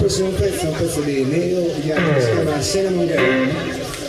il prossimo pezzo è un pezzo di Neo Young, si chiama Cinnamon Girl.